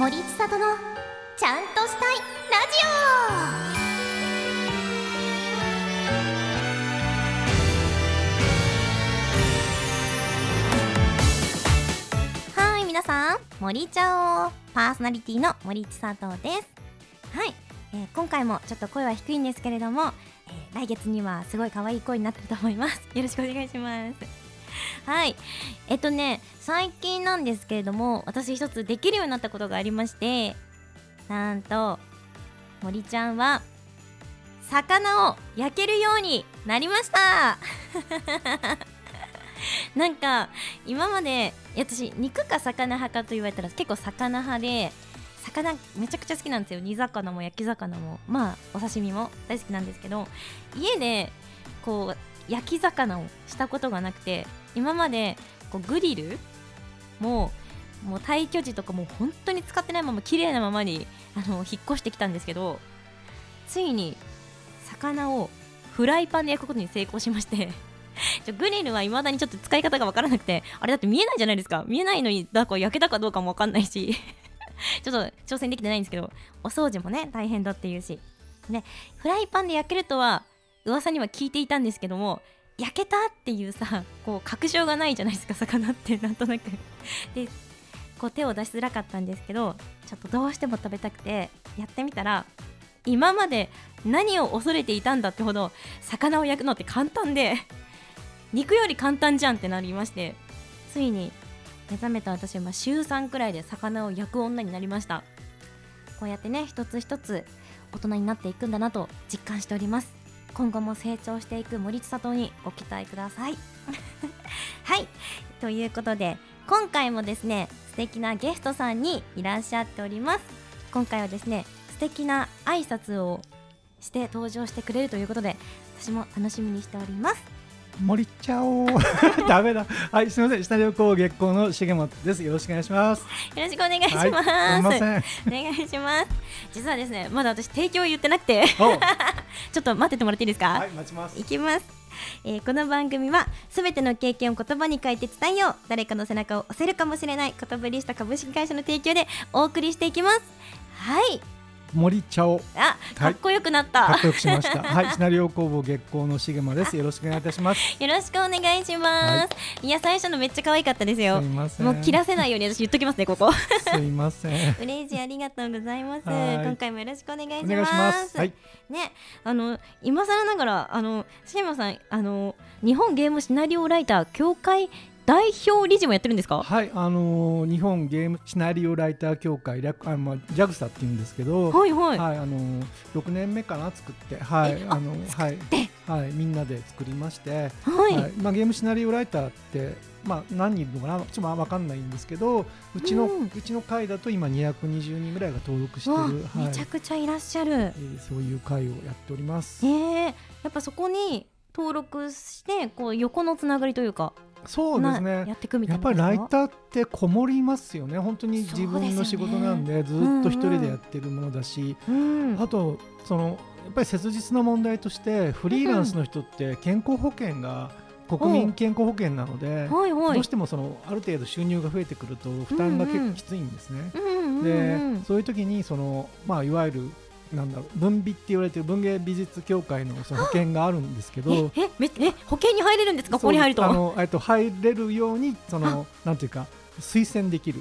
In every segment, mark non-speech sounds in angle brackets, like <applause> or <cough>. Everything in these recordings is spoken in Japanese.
森千里のちゃんとしたいラジオはい皆さん森ちゃおパーソナリティの森千里です。はい、えー今回もちょっと声は低いんですけれども、えー来月にはすごい可愛い声になってると思います。よろしくお願いします。はい。えっとね最近なんですけれども私一つできるようになったことがありましてなんと森ちゃんは魚を焼けるようになりました。<laughs> なんか今まで私肉か魚派かと言われたら結構魚派で魚めちゃくちゃ好きなんですよ。煮魚も焼き魚も。まあお刺身も大好きなんですけど家でこう焼き魚をしたことがなくて今までこうグリルももう退去時とかもう本当に使ってないまま綺麗なままにあの引っ越してきたんですけどついに魚をフライパンで焼くことに成功しまして <laughs> ちょグリルは未だにちょっと使い方が分からなくてあれだって見えないじゃないですか。見えないのにだから焼けたかどうかも分かんないし <laughs> ちょっと挑戦できてないんですけどお掃除もね大変だっていうし。ねフライパンで焼けるとは噂には聞いていたんですけども焼けたっていうさこう確証がないじゃないですか魚ってなんとなく。<laughs> でこう手を出しづらかったんですけどちょっとどうしても食べたくてやってみたら今まで何を恐れていたんだってほど魚を焼くのって簡単で <laughs> 肉より簡単じゃんってなりましてついに目覚めた私は週3くらいで魚を焼く女になりました。こうやってね一つ一つ大人になっていくんだなと実感しております。今後も成長していく森千里にご期待ください。<laughs> はい。ということで今回もですね素敵なゲストさんにいらっしゃっております。今回はですね素敵な挨拶をして登場してくれるということで私も楽しみにしております。森ちゃお <laughs> ダメだ。はいすみません。下旅行月光の重本です。よろしくお願いします。よろしくお願いします、はい、すみません。お願いします。実はですねまだ私提供言ってなくて。お <laughs> ちょっと待っててもらっていいですか、はい待ちます。いきます、えーこの番組はすべての経験を言葉に書いて伝えよう。誰かの背中を押せるかもしれない。言葉リスト株式会社の提供でお送りしていきます。はい森ちゃおあかっこよくなった、かっこよくしました。<laughs> はい。シナリオ工房月光の重間です。よろしくお願いいたします。よろしくお願いします、い、や最初のめっちゃ可愛かったですよ。すいません。もう切らせないように私言っときますねここ。すいません。<laughs> 嬉しいありがとうございます。はい。今回もよろしくお願いします。お願いします。はい。ねあの今更ながらあのシーマさんあの日本ゲームシナリオライター協会代表理事もやってるんですか？はいあのー日本ゲームシナリオライター協会略あまあ JAGSA って言うんですけどはいはい、はい、あのー、6年目かな作って、はいえ、あのはい、はい、みんなで作りまして、はい。はい、まあゲームシナリオライターって、まあ何人いるのかな、ちょっとまあわかんないんですけど、うちの、ううんちの会だと今220人ぐらいが登録してわる、はい。めちゃくちゃいらっしゃる。えーそういう会をやっております。え。ー、やっぱそこに登録してこう横のつながりというかそうですなやね。っていくみたやっぱいなりライターってこもりますよね。本当に自分の仕事なんで、ずっと一人でやってるものだし、うん。あとそのやっぱり切実な問題としてフリーランスの人って健康保険が国民健康保険なので、はいはい。どうしてもそのある程度収入が増えてくると負担が結うんうん。構きついんですね。うんうんうん。でそういう時にその、まあ、いわゆるなんだろう文美って言われてる文芸美術協会のその保険があるんですけど。ええめえ保険に入れるんですか？ここに入ると。あのえっと入れるようにそのなんていうか推薦できる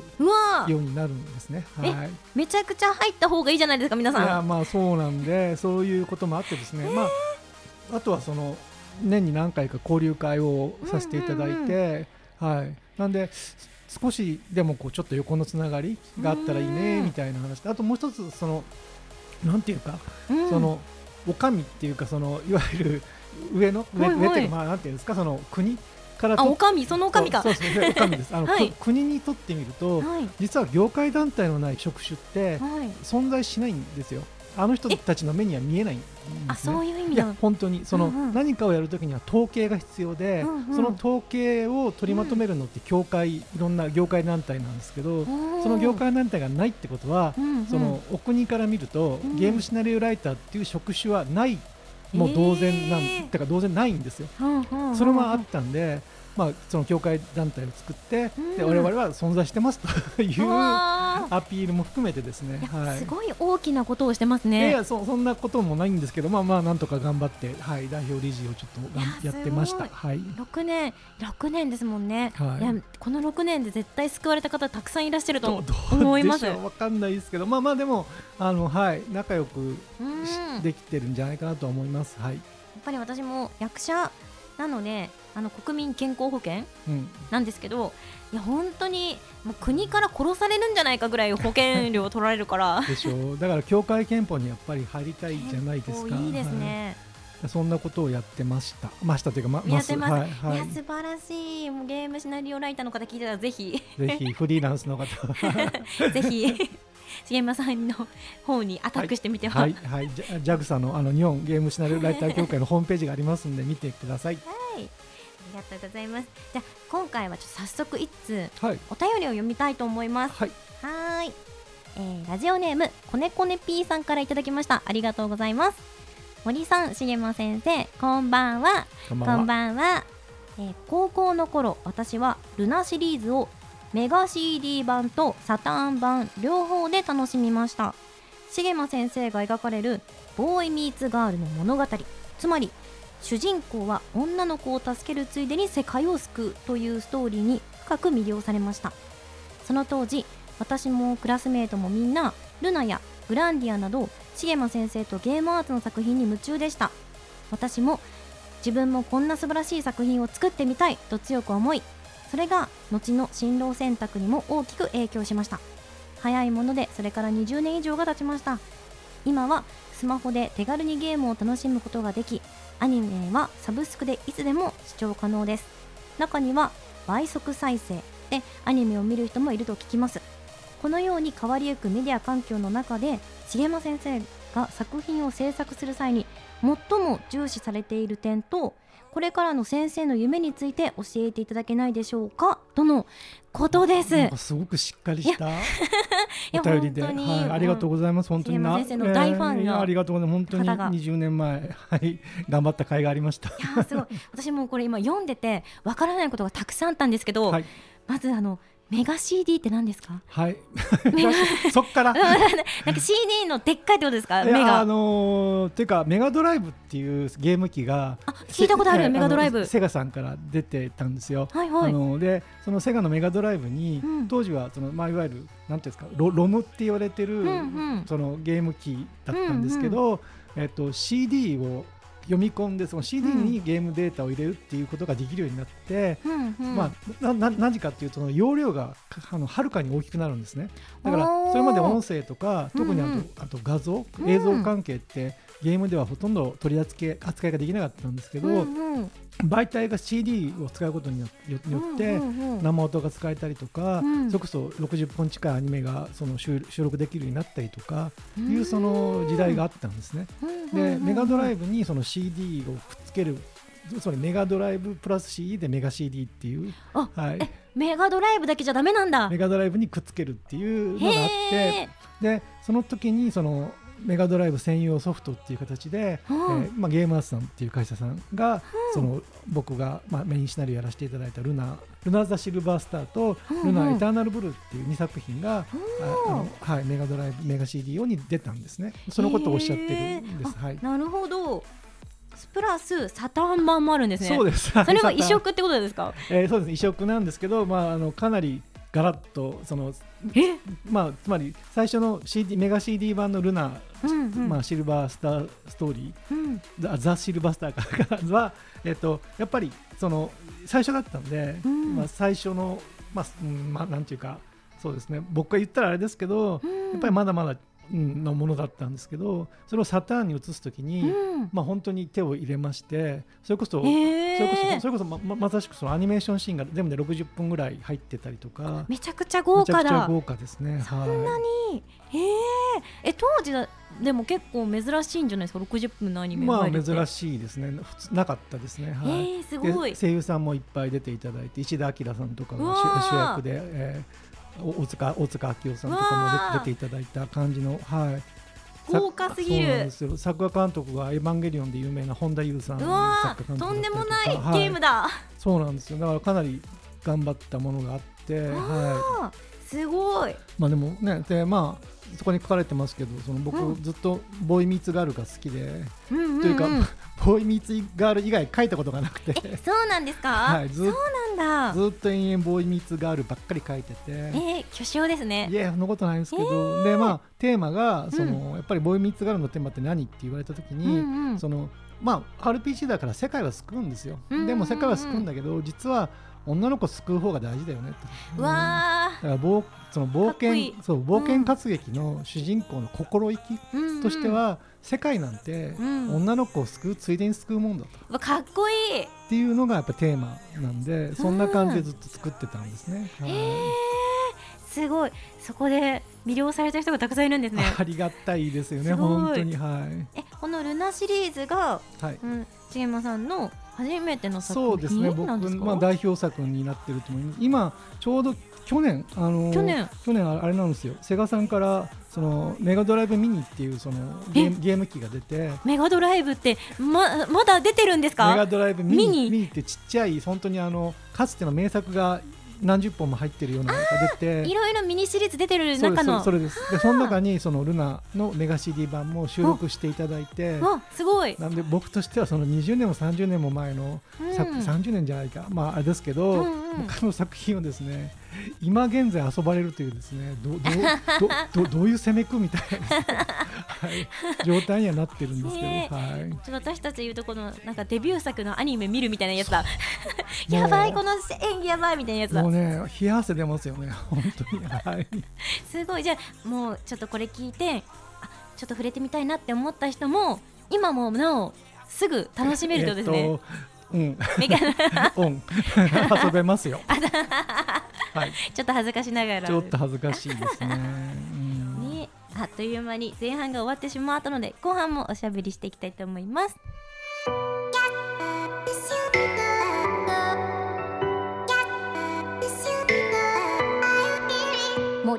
ようになるんですね。えはい。めちゃくちゃ入った方がいいじゃないですか皆いやさんまあそうなんでそういうこともあってですね、まああとはその年に何回か交流会をさせていただいて、はい。なんで少しでもこうちょっと横のつながりがあったらいいねうんみたいな話。とあともう一つそのなんていうか、うん。そのお上っていうかそのいわゆる上の上,、はいはい。上っていうかまあなんていうんですかその国からとあおかみそのおか。みかそうそうそうお上です。あの、はい。く国にとってみるとはい。実は業界団体のない職種って、はい。存在しないんですよあの人たちの目には見えないんです、ね、あそういう意味いだ。や本当に。その、うんうん。何かをやるときには統計が必要で、うんうんその統計を取りまとめるのって協会、いろんな業界団体なんですけど、その業界団体がないってことは、うんうん。そのお国から見ると、うん。ゲームシナリオライターっていう職種はない。もう同然なん、えー。だから同然ないんですよ。うんうんうん。それもあったんでまあ、その協会団体を作って、うんで我々は存在してますというアピールも含めてですね、はい、すごい大きなことをしてますいやいね。やそそんなこともないんですけど、まあまあなんとか頑張って、はい、代表理事をちょっとがややってました。すはい。6年6年ですもんね、はいい、やこの6年で絶対救われた方たくさんいらっしゃると思いますわかんないですけど、まあまあでもあのはい仲良くできてるんじゃないかなと思います。はい。ぱり私も役者なのであの国民健康保険うん。なんですけどいや本当にもう国から殺されるんじゃないかぐらい保険料取られるから <laughs> でしょう。だから協会憲法にやっぱり入りたいじゃないですか。<laughs> いいですね、はい。そんなことをやってました。ましたというかまやってますはいはいや素晴らしいもうゲームシナリオライターの方聞いてたらぜひぜひフリーランスの方は <laughs> ぜひ重山さんの方にアタックしてみては、はいはいジャ JAXA のあの日本ゲームシナリオライター協会のホームページがありますんで見てください。はい、ありがとうございます。じゃあ今回はちょっと早速一通はいお便りを読みたいと思います。はいはえーラジオネームこねこね P さんからいただきました。ありがとうございます。森さん、重間先生、こんばんは。こんばんは。こんばんは、えー高校の頃私はルナシリーズをメガ CD 版とサターン版両方で楽しみました。重間先生が描かれるボーイミーツガールの物語。つまり主人公は女の子を助けるついでに世界を救うというストーリーに深く魅了されました。その当時私もクラスメートもみんなルナやグランディアなど重間先生とゲームアーツの作品に夢中でした。私も自分もこんな素晴らしい作品を作ってみたいと強く思いそれが後の進路選択にも大きく影響しました。早いものでそれから20年以上が経ちました。今はスマホで手軽にゲームを楽しむことができアニメはサブスクでいつでも視聴可能です。中には倍速再生でアニメを見る人もいると聞きます。このように変わりゆくメディア環境の中で重間先生が作品を制作する際に最も重視されている点とこれからの先生の夢について教えていただけないでしょうか？とのことです。すごくしっかりしたや <laughs> お便りで、本当にはい、ありがとうございます。本当に先生の大ファンのいやありがとうございます。本当に方が20年前、<laughs> はい、頑張った甲斐がありました。いやーすごい私もこれ今読んでてわからないことがたくさんあったんですけど、はい、まずあのメガ CD って何ですか？はい、<laughs> そっから。<laughs> なんか CD のでっかいってことですか？メガ。あのー、ていうかメガドライブっていうゲーム機があ聞いたことあるはいメガドライブ。セガさんから出てたんですよ。はいはい。あのでそのセガのメガドライブに、うん。当時はそのまあいわゆるなんていうんですかロロムって言われてる、うんうん。そのゲーム機だったんですけど、えっと CD を読み込んでその CD にゲームデータを入れるっていうことができるようになって、うんうん。まあ、なな何時かっていうとその容量があのはるかに大きくなるんですね。だからそれまで音声とか特にあと,、あと画像うん。映像関係ってゲームではほとんど取り扱い扱いができなかったんですけど、うんうん。媒体が CD を使うことによって、生音が使えたりとか、うん。それこそ60本近いアニメがその収収録できるようになったりとかういうんその時代があったんですね。でメガドライブブにその CD をくっつけるそれメガドライブプラス CD でメガ CD っていう、あはい、メガドライブだけじゃダメなんだ。メガドライブにくっつけるっていうのがあってへでその時にそのメガドライブ専用ソフトっていう形で、うんえーまあ、ゲームアーツさんっていう会社さんが、その僕が、まあ、メインシナリオやらせていただいたルナ「ルナ・ザ・シルバースター」とうんう「んルナ・エターナル・ブルー」っていう2作品が、うんああのはい、メガドライブメガ CD 用に出たんですね。そのことをおっしゃってるんです。はい、なるほど。プラスサターン版もあるんですね。そうです。それは移植ってことですか？えーそうです。移植なんですけど、まあ、あのかなりガラッとその、え？まあ、つまり最初の CD メガ CD 版のルナ、うんうん。まあ、シルバースターストーリーうん。ザ・ザシルバースターからは、えっと、やっぱりその最初だったんで、うん。まあ、最初の、まあうんまあ、なんていうかそうですね。僕が言ったらあれですけど、やっぱりまだまだ、うん、のものだったんですけどそれをサターンに移す時に、うん。まあ、本当に手を入れましてそれこそ、へー。それこそそれこそまままさしくそのアニメーションシーンが全部で60分ぐらい入ってたりとか。めちゃくちゃ豪華だ。豪華ですね。そんなに？へええ当時だでも結構珍しいんじゃないですか？60分のアニメまあ珍しいですね。普通なかったですね。はい。えー、すごい。で声優さんもいっぱい出ていただいて石田明さんとかが主主役で、えー。お大塚大塚明夫さんとかも出出ていただいた感じの、はい、豪華すぎる。作画監督が「エヴァンゲリオン」で有名な本田優さんとんでもないかゲームだ、はいそうなんですよ。だからかなり頑張ったものがあって、はい、すごい。まあでもねでまあそこに書かれてますけどその僕、うん。ずっとボーイミーツガールが好きで、うんうんうん。というか <laughs> ボーイミーツガール以外書いたことがなくて。そうなんですか、<laughs> はいずっそうなんだ。ずっと延々ボーイミーツガールばっかり書いてて。えー、巨匠ですね。いやそんなことないんですけど、えでまあテーマがその、うやっぱりボーイミーツガールのテーマって何って言われた時うに、んうん。そのまあ RPG だから世界は救うんですよ、うんうんうん。でも世界は救うんだけど実は女の子救う方が大事だよねって。うわだから冒その冒険そう冒険活劇の主人公の心意気としては、世界なんてうん。女の子を救うついでに救うもんだと。かっこいい。っていうのがやっぱテーマなんでそんな感じでずっと作ってたんですね。はい。すごい。そこで魅了された人がたくさんいるんですね。<laughs> ありがたいですよね本当に。はい。えこのルナシリーズが、はい。うん、重山さんの初めての作そうですね、僕まあ代表作になってると思います。今ちょうど去年あの去年去年あれなんですよ。セガさんからそのメガドライブミニっていうそのゲーム機が出て。メガドライブってままだ出てるんですメガかドライブミニミニってちっちゃい本当にあのかつての名作が何十本も入ってるようなのが出ていろいろミニシリーズ出てる中の。それですでその中にそのルナのメガ CD 版も収録していただいてわすごい、なんで僕としてはその20年も30年も前のうん作30年じゃないか。まああれですけど、うんうん。他の作品をですね今現在遊ばれるというですねどど <laughs> どどどういう攻めくみたいなはい、状態にはなってるんですけど、ねはい。ちょっと私たち言うとこのなんかデビュー作のアニメ見るみたいなやつだ。うやばいこの演技やばいみたいなやつだ。もうね冷や汗出ますよね本当に。はい。すごい。じゃあもうちょっとこれ聞いてあちょっと触れてみたいなって思った人も今もなおすぐ楽しめるとですね、えっとうん。遊べますよ。<laughs> はい。ちょっと恥ずかしながら。ちょっと恥ずかしいですね、うん。ね。あっという間に前半が終わってしまったので後半もおしゃべりしていきたいと思います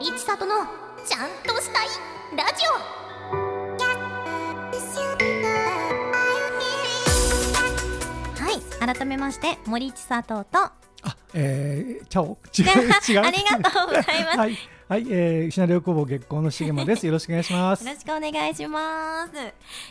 森千里のちゃんとしたいラジオ。はい。改めまして森千里と。あえー、チャオ違う違う。ありがとうございます。はい。はい、えー、シナリオ工房月光の重間です。よろしくお願いします。よろしくお願いします。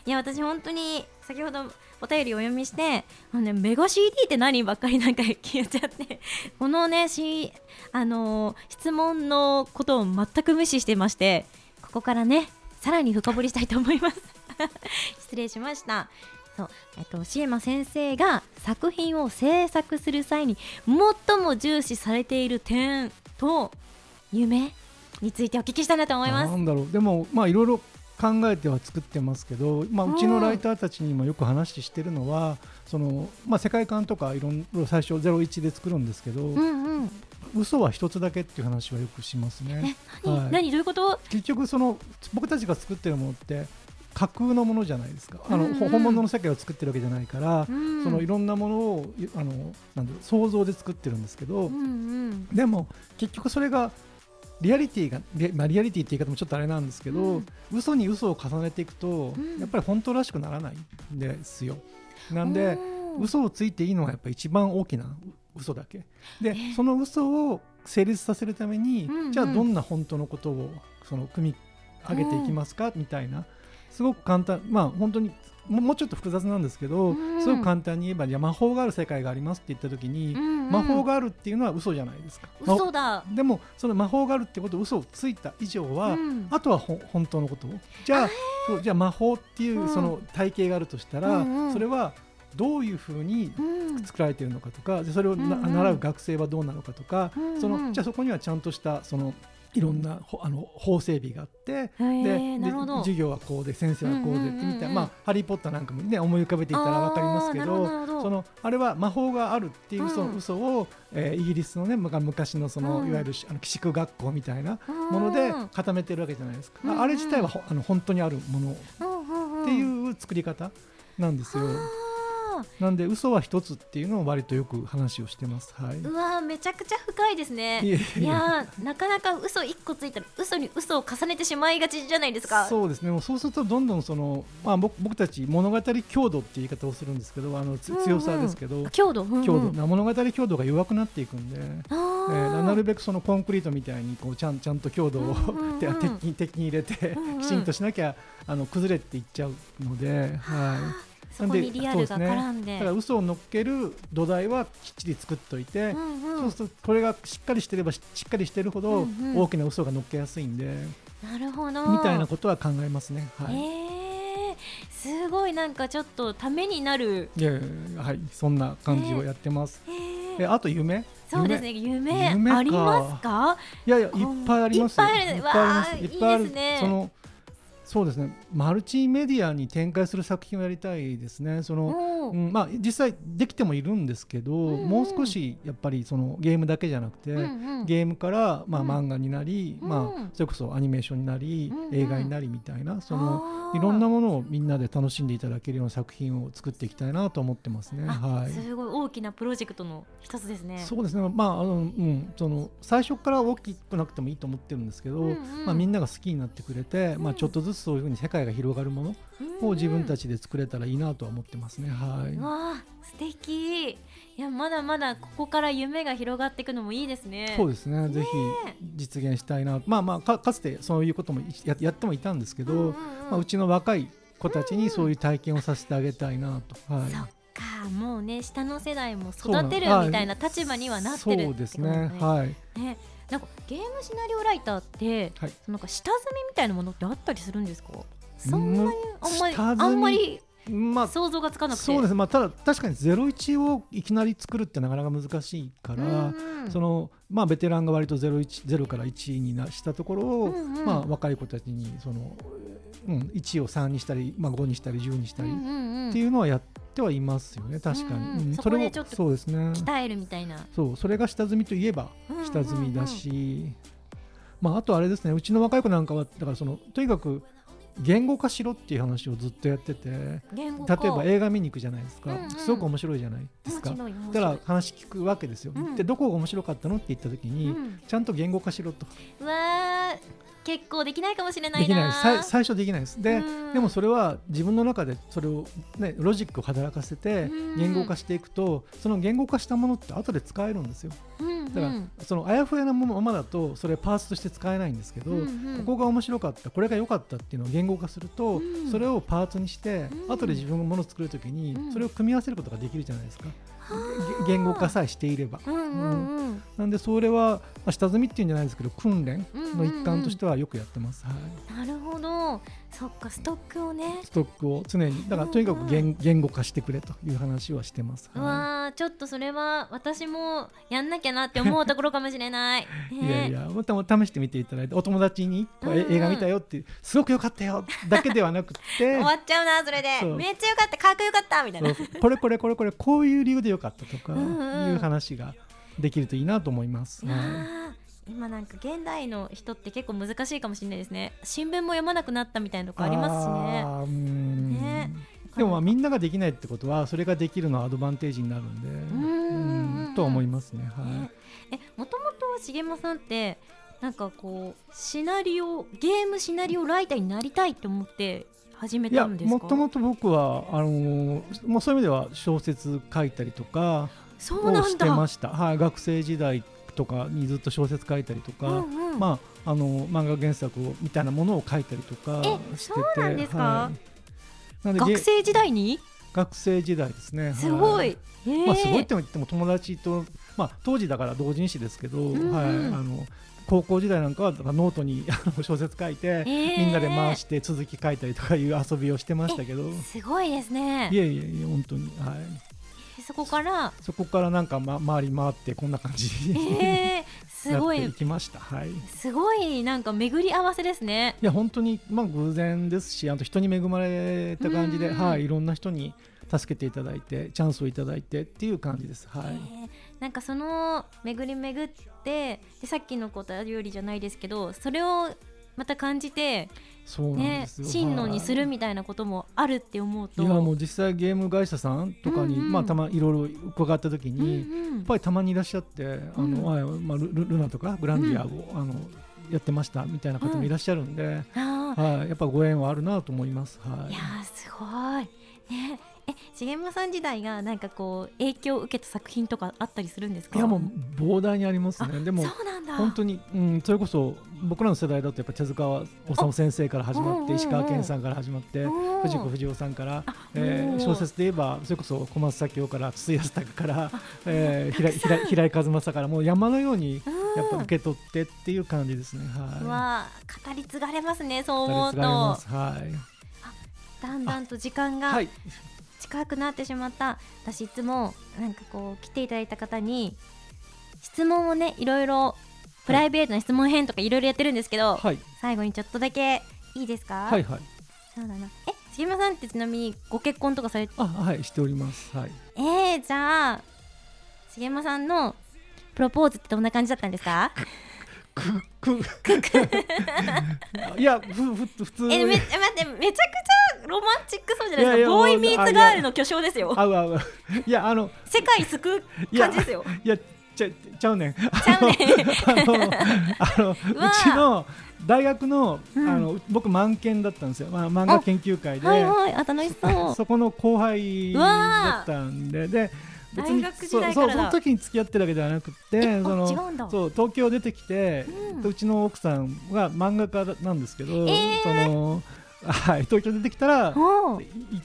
いや私本当に先ほどお便りをお読みして、あのねメガ CD って何ばっかりなんか聞いちゃって、このねしあのー質問のことを全く無視してまして、ここからねさらに深掘りしたいと思います。<laughs> 失礼しました。そうえっと、シエマ先生が作品を制作する際に最も重視されている点と夢についてお聞きしたいなと思いますな。んだろうでもまあいろいろ考えては作ってますけど、まあ、うちのライターたちにもよく話してるのはその、まあ、世界観とかいろんな最初01で作るんですけど、うんうん。嘘は一つだけっていう話はよくしますね。え、何、はい何？どういうこと？結局その僕たちが作ってるものって架空のものじゃないですかあの、うんうんほ本物の世界を作ってるわけじゃないから、うんそのいろんなものをいあのなん想像で作ってるんですけど、うんうん。でも結局それがリアリティがリ,、まあ、リアリティって言い方もちょっとあれなんですけど、うん。嘘に嘘を重ねていくと、うん。やっぱり本当らしくならないんですよ。なんで嘘をついていいのはやっぱり一番大きな嘘だけ。で、え。その嘘を成立させるために、うんうん。じゃあどんな本当のことをその組み上げていきますか、みたいなすごく簡単まあ本当にももうちょっと複雑なんですけど、うん。すごく簡単に言えばじゃあ魔法がある世界がありますって言った時に、うん。うん魔法があるっていうのは嘘じゃないですか。ま嘘だ。でもその魔法があるってことを嘘をついた以上は、うん。あとは本当のことを。じゃあじゃあ魔法っていううん。その体系があるとしたら、うんうん。それはどういうふうにうん。作られているのかとかでそれをな、うんうん。習う学生はどうなのかとか、うんうん。そのじゃあそこにはちゃんとしたそのいろんなほあの法整備があって、へで。授業はこうで先生はこうでってみたいな、まあ、ハリー・ポッターなんかもね思い浮かべていたら分かりますけどそのあれは魔法があるっていうそのうん嘘を、えーイギリスのね昔のその、うん。いわゆるあの寄宿学校みたいなものでうん固めてるわけじゃないですか、あれ自体はほあの本当にあるものっていう作り方なんですよ。あなんで嘘は一つっていうのを割とよく話をしてます。はい。うわーめちゃくちゃ深いですね。いやーなかなか嘘一個ついたら嘘に嘘を重ねてしまいがちじゃないですか。そうですね。もうそうするとどんどんそのまあ僕僕たち物語強度っていう言い方をするんですけど、あのつうんうん。強さですけど、強度、うんうん。強度な物語強度が弱くなっていくんで。あえーーなるべくそのコンクリートみたいにこうちゃんちゃんと強度を、うん鉄に鉄に入れて、うんうんきちんとしなきゃあの崩れていっちゃうので、はそこにリアルが絡んい、で。だから嘘を乗っける土台はきっちり作っといて、うんうん。そうするとこれがしっかりしてればししっかりしてるほどうんうん。大きな嘘が乗っけやすいんで、なるほど。みたいなことは考えますね。はい。えー、すごいなんかちょっとためになる、いやはい、そんな感じをやってます。えー。えあと夢？そうですね。夢？ありますか？いやいやいっぱいありますよ。いっぱいある。いっぱいあるいいですね。そのそうですね。マルチメディアに展開する作品をやりたいですね。その、うん、まあ実際できてもいるんですけど、んうん。もう少しやっぱりそのゲームだけじゃなくて、うんうん。ゲームから、まあ、うん。漫画になり、うん。まあ、それこそアニメーションになり、うんうん。映画になりみたいなそのいろんなものをみんなで楽しんでいただけるような作品を作っていきたいなと思ってますね。あはい。すごい大きなプロジェクトの一つですね。そうですね、まああのうん、その最初から大きくなくてもいいと思ってるんですけど、うんうん。まあ、みんなが好きになってくれて、まあ、うんちょっとずつそういうふうに世界が広がるものを自分たち。ちで作れたらいいなとは思ってますね。はい、わあ素敵いやまだまだここから夢が広がっていくのもいいですね。そうですねぜひ実現したいな、まあまあかかつてそういうこともややってもいたんですけど、うんうんうんまあ、うちの若い子たちにそういう体験をさせてあげたいなと。はいそっかもうね下の世代も育てるみたいな立場にはなってるってそうことですね。はい。ねなんかゲームシナリオライターって、はい。そのなんか下積みみたいなものってあったりするんですか？そんなにあんまりあんまりまあ想像がつかなくて。そうです。ね、まあ、ただ確かに01をいきなり作るってなかなか難しいから、うんそのまあ、ベテランが割と01 0から1になしたところを、うんうん。まあ、若い子たちにその、うん、1を3にしたり、まあ、5にしたり10にしたりっていうのはやってはいますよね。確かに、うん。そこでちょっとそうですね。鍛えるみたいな。そう。それが下積みといえば下積みだし、まあ、あとあれですね。うちの若い子なんかはだからそのとにかく言語化しろっていう話をずっとやってて例えば映画見に行くじゃないですか、うんうん。すごく面白いじゃないですか。だから話聞くわけですよ、うん。でどこが面白かったのって言った時に、うん。ちゃんと言語化しろと。うわー結構できないかもしれないな。できない。最初できないです。で、うん。でもそれは自分の中でそれを、ね、ロジックを働かせてうん。言語化していくとその言語化したものって後で使えるんですよ。だから、そのあやふやなままだとそれパーツとして使えないんですけど、ここが面白かったこれが良かったっていうのを言語化すると、うん。それをパーツにして、うん。後で自分がものを作るときに、うん。それを組み合わせることができるじゃないですか、言語化さえしていれば。うんうんうん。なんでそれは、まあ、下積みっていうんじゃないですけど訓練の一環としてはよくやってます、はい、なるほどそっかストックをね。ストックを常に。だからとにかく言言語化してくれという話はしてます、うはわーちょっとそれは私もやんなきゃなって思うところかもしれない。い、ねいやいやまたも試してみていただいてお友達にこうえうん。うん映画見たよってすごく良かったよだけではなくて <laughs> 終わっちゃうなそれで。めっちゃよかったかっこよかったみたいな。これこれこれこれこういう理由で良かったとかうんうんいう話ができるといいなと思います。うわはい。ー今なんか現代の人って結構難しいかもしれないですね。新聞も読まなくなったみたいなとこありますしね。ね。でもまあみんなができないってことはそれができるのはアドバンテージになるんでんうんうんとは思いますね。はい。ね。えもともと重間さんってなんかこうシナリオゲームシナリオライターになりたいって思って始めたんですか？もともと僕はあのーもうそういう意味では小説書いたりとかそうなをしてました。はい、学生時代とかにずっと小説書いたりとか、うんうん。まああの漫画原作をみたいなものを書いたりとかえしてて、そうなんですか？はい。なんでゲ学生時代に？学生時代ですね。すご、はいえ。ーまあすごいって言っても友達とまあ当時だから同人誌ですけど、んうん。はい。あの高校時代なんかはノートに小説書いて、え。ーみんなで回して続き書いたりとかいう遊びをしてましたけど、いすごいですね。えいえいえ本当に。はい。そこから？そこからなんか、ま、回り回ってこんな感じに、えー、すごいやっていきました。はい。いすごいなんか巡り合わせですねや本当にまあ偶然ですし、あと人に恵まれた感じで、うんはいいろんな人に助けていただいてチャンスをいただいてっていう感じです。はい。えーなんかその巡り巡ってでさっきのことよりじゃないですけどそれをまた感じてそうなんねですよ、真のにするはいみたいなこともあるって思うと。いやもう実際ゲーム会社さんとかに、うんうん。まあたまいろいろ伺った時うんに、うん。やっぱりたまにいらっしゃって、あのはいまあ、ルルルナとかグランディアを、あのやってましたみたいな方もいらっしゃるんで、あー。はい、やっぱご縁はあるなと思います。はい。いやーすごいねえ重山さん時代がなんかこう影響を受けた作品とかあったりするんですか？いやもう膨大にありますね。でもそうなんだ本当に、うん、それこそ僕らの世代だとやっぱ手塚治虫先生から始まって石川健さんから始まって藤子不二雄さんから、あえー小説で言えばそれこそ小松左京から筒井康隆からあ、えー、平井和正からもう山のようにうんやっぱ受け取ってっていう感じですね。はい。わあ語り継がれますねそう思うとす。はい。だんだんと時間がはい。近くなってしまった、私いつもなんかこう来ていただいた方に質問をねいろいろプライベートな質問編とかいろいろやってるんですけど、はい。最後にちょっとだけいいですか？はいはい。そうだなえ杉山さんってちなみにご結婚とかされてあはいしております。はい。えー、じゃあ杉山さんのプロポーズってどんな感じだったんですか？くく <laughs> いやふふ普通えめ待ってめちゃくちゃロマンチックそうじゃないですか。ボーイミーツガールの巨匠ですよ。合う合ういやあの世界救う感じですよ。いやちゃちゃうねん。ちゃうねあのあの <laughs> うわちの大学の,、うん。あの僕漫研だったんですよ、まあ、漫画研究会で。はいはいあ楽しそう。そ <laughs> この後輩だったんで。で別に大学時そう代からだ。その時に付き合ってるわけではなくてそのそう東京出てきて、うん。うちの奥さんが漫画家なんですけど、えー。そのはい、東京出てきたら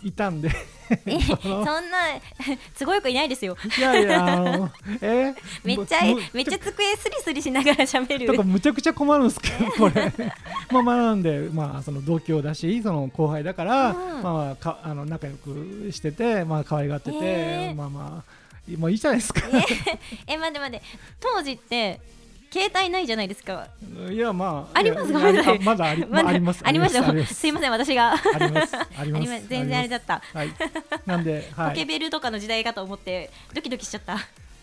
いいたんで。え <laughs> そんなすごい子いないですよ。いやいやえ？ー <laughs> めっちゃむめっちゃ机スリスリしながら喋る。とかむちゃくちゃ困るんですけど <laughs> これ。まあまあなんでまあその同郷だしその後輩だから、うん。まあかあの仲良くしててまあ可愛がってて、えー。まあまあもういいじゃないですか、え待って待って当時って携帯ないじゃないですか。いやまあありますごめんなさいあまだ。あり,、まあ、ありますありましたす。すいません私が。あります。あります。<laughs> 全然あれだった。はい。なんで <laughs> はい。ポケベルとかの時代かと思ってドキドキしちゃった。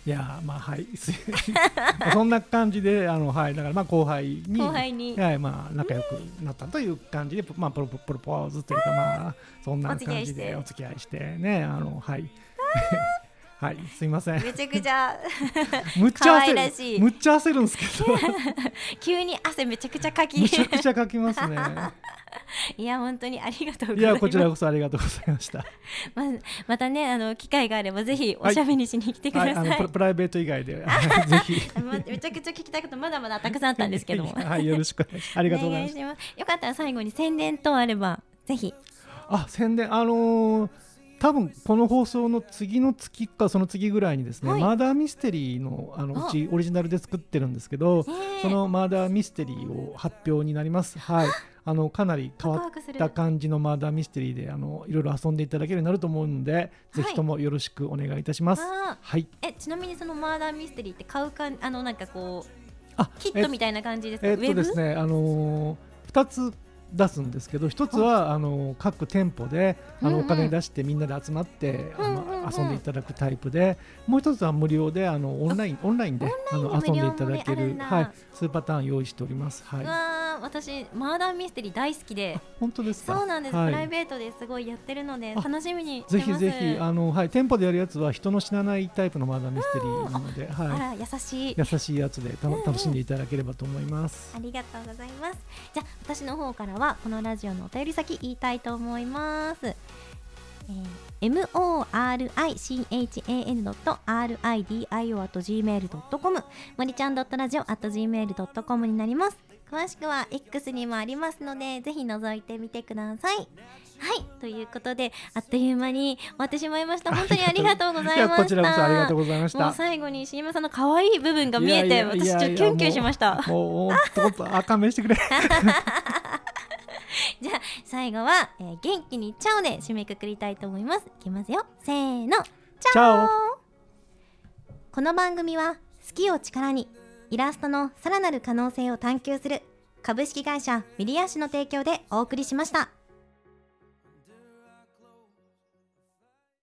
いやまあはい。す <laughs> そんな感じであのはい。だからまあ後輩に後輩に。はいまあ仲良くなったという感じでまあプロポプロポーズというかまあそんな感じでおお付き合いしてねあのはいはいすいません。めちゃくちゃ。<laughs> むっちゃ可愛らしい。むっちゃ焦るんですけど。<laughs> 急に汗めちゃくちゃかき。むちゃくちゃ書きますね。<laughs> いや本当にありがとうごいざいます。やこちらこそありがとうございました。ままたねあの機会があればぜひおしゃべりしに来てくだはい。さい、あのプライベート以外で。ぜひ。まめちゃくちゃ聞きたいことまだまだたくさんあったんですけども。はいよろしくありがとうございます。よかったら最後に宣伝等あればぜひ。あ宣伝あのー多分この放送の次の月かその次ぐらいにですね、はい。マーダーミステリーのあのあ。うちオリジナルで作ってるんですけどえー。そのマーダーミステリーを発表になります。はい。あのかなり変わった感じのマーダーミステリーであのいろいろ遊んでいただけるようになると思うんで、ぜひともよろしくお願いいたします。あはい。えちなみにそのマーダーミステリーって買うかあのなんかこうあキットみたいな感じですか、えっとですねあのー、2つ出すんですけど一つはあの各店舗であのお金出してみんなで集まってあの遊んでいただくタイプでもう一つは無料であのオンラインオンラインであの遊んでいただけるはい数パターン用意しております。はい私マーダーミステリー大好きで。本当ですか？そうなんです、はい。プライベートですごいやってるのであ楽しみにしてます。ぜひぜひあのはい店舗でやるやつは人の死なないタイプのマーダーミステリーなのであはら優しい。い優しいやつでた楽しんでいただければと思います。ありがとうございます。じゃあ私の方からはこのラジオのお便り先言いたいと思います、えー、morichan.ridio.gmail.com 森ちゃん .radio.gmail.com になります詳しくは X にもありますのでぜひ覗いてみてください。はいということであっという間に終わってしまいました。本当にありがとうございました。<laughs> やこちらこそありがとうございました。もう最後に重山さんの可愛い部分が見えていやいや私ちょっといやいやキュンキュンしました。もうもうと勘弁してくれ。<laughs> じゃあ最後は、えー元気にチャオで締めくくりたいと思います。いきますよ。せーのチチャオ。この番組は好きを力にイラストのさらなる可能性を探求する株式会社ミリア氏の提供でお送りしました。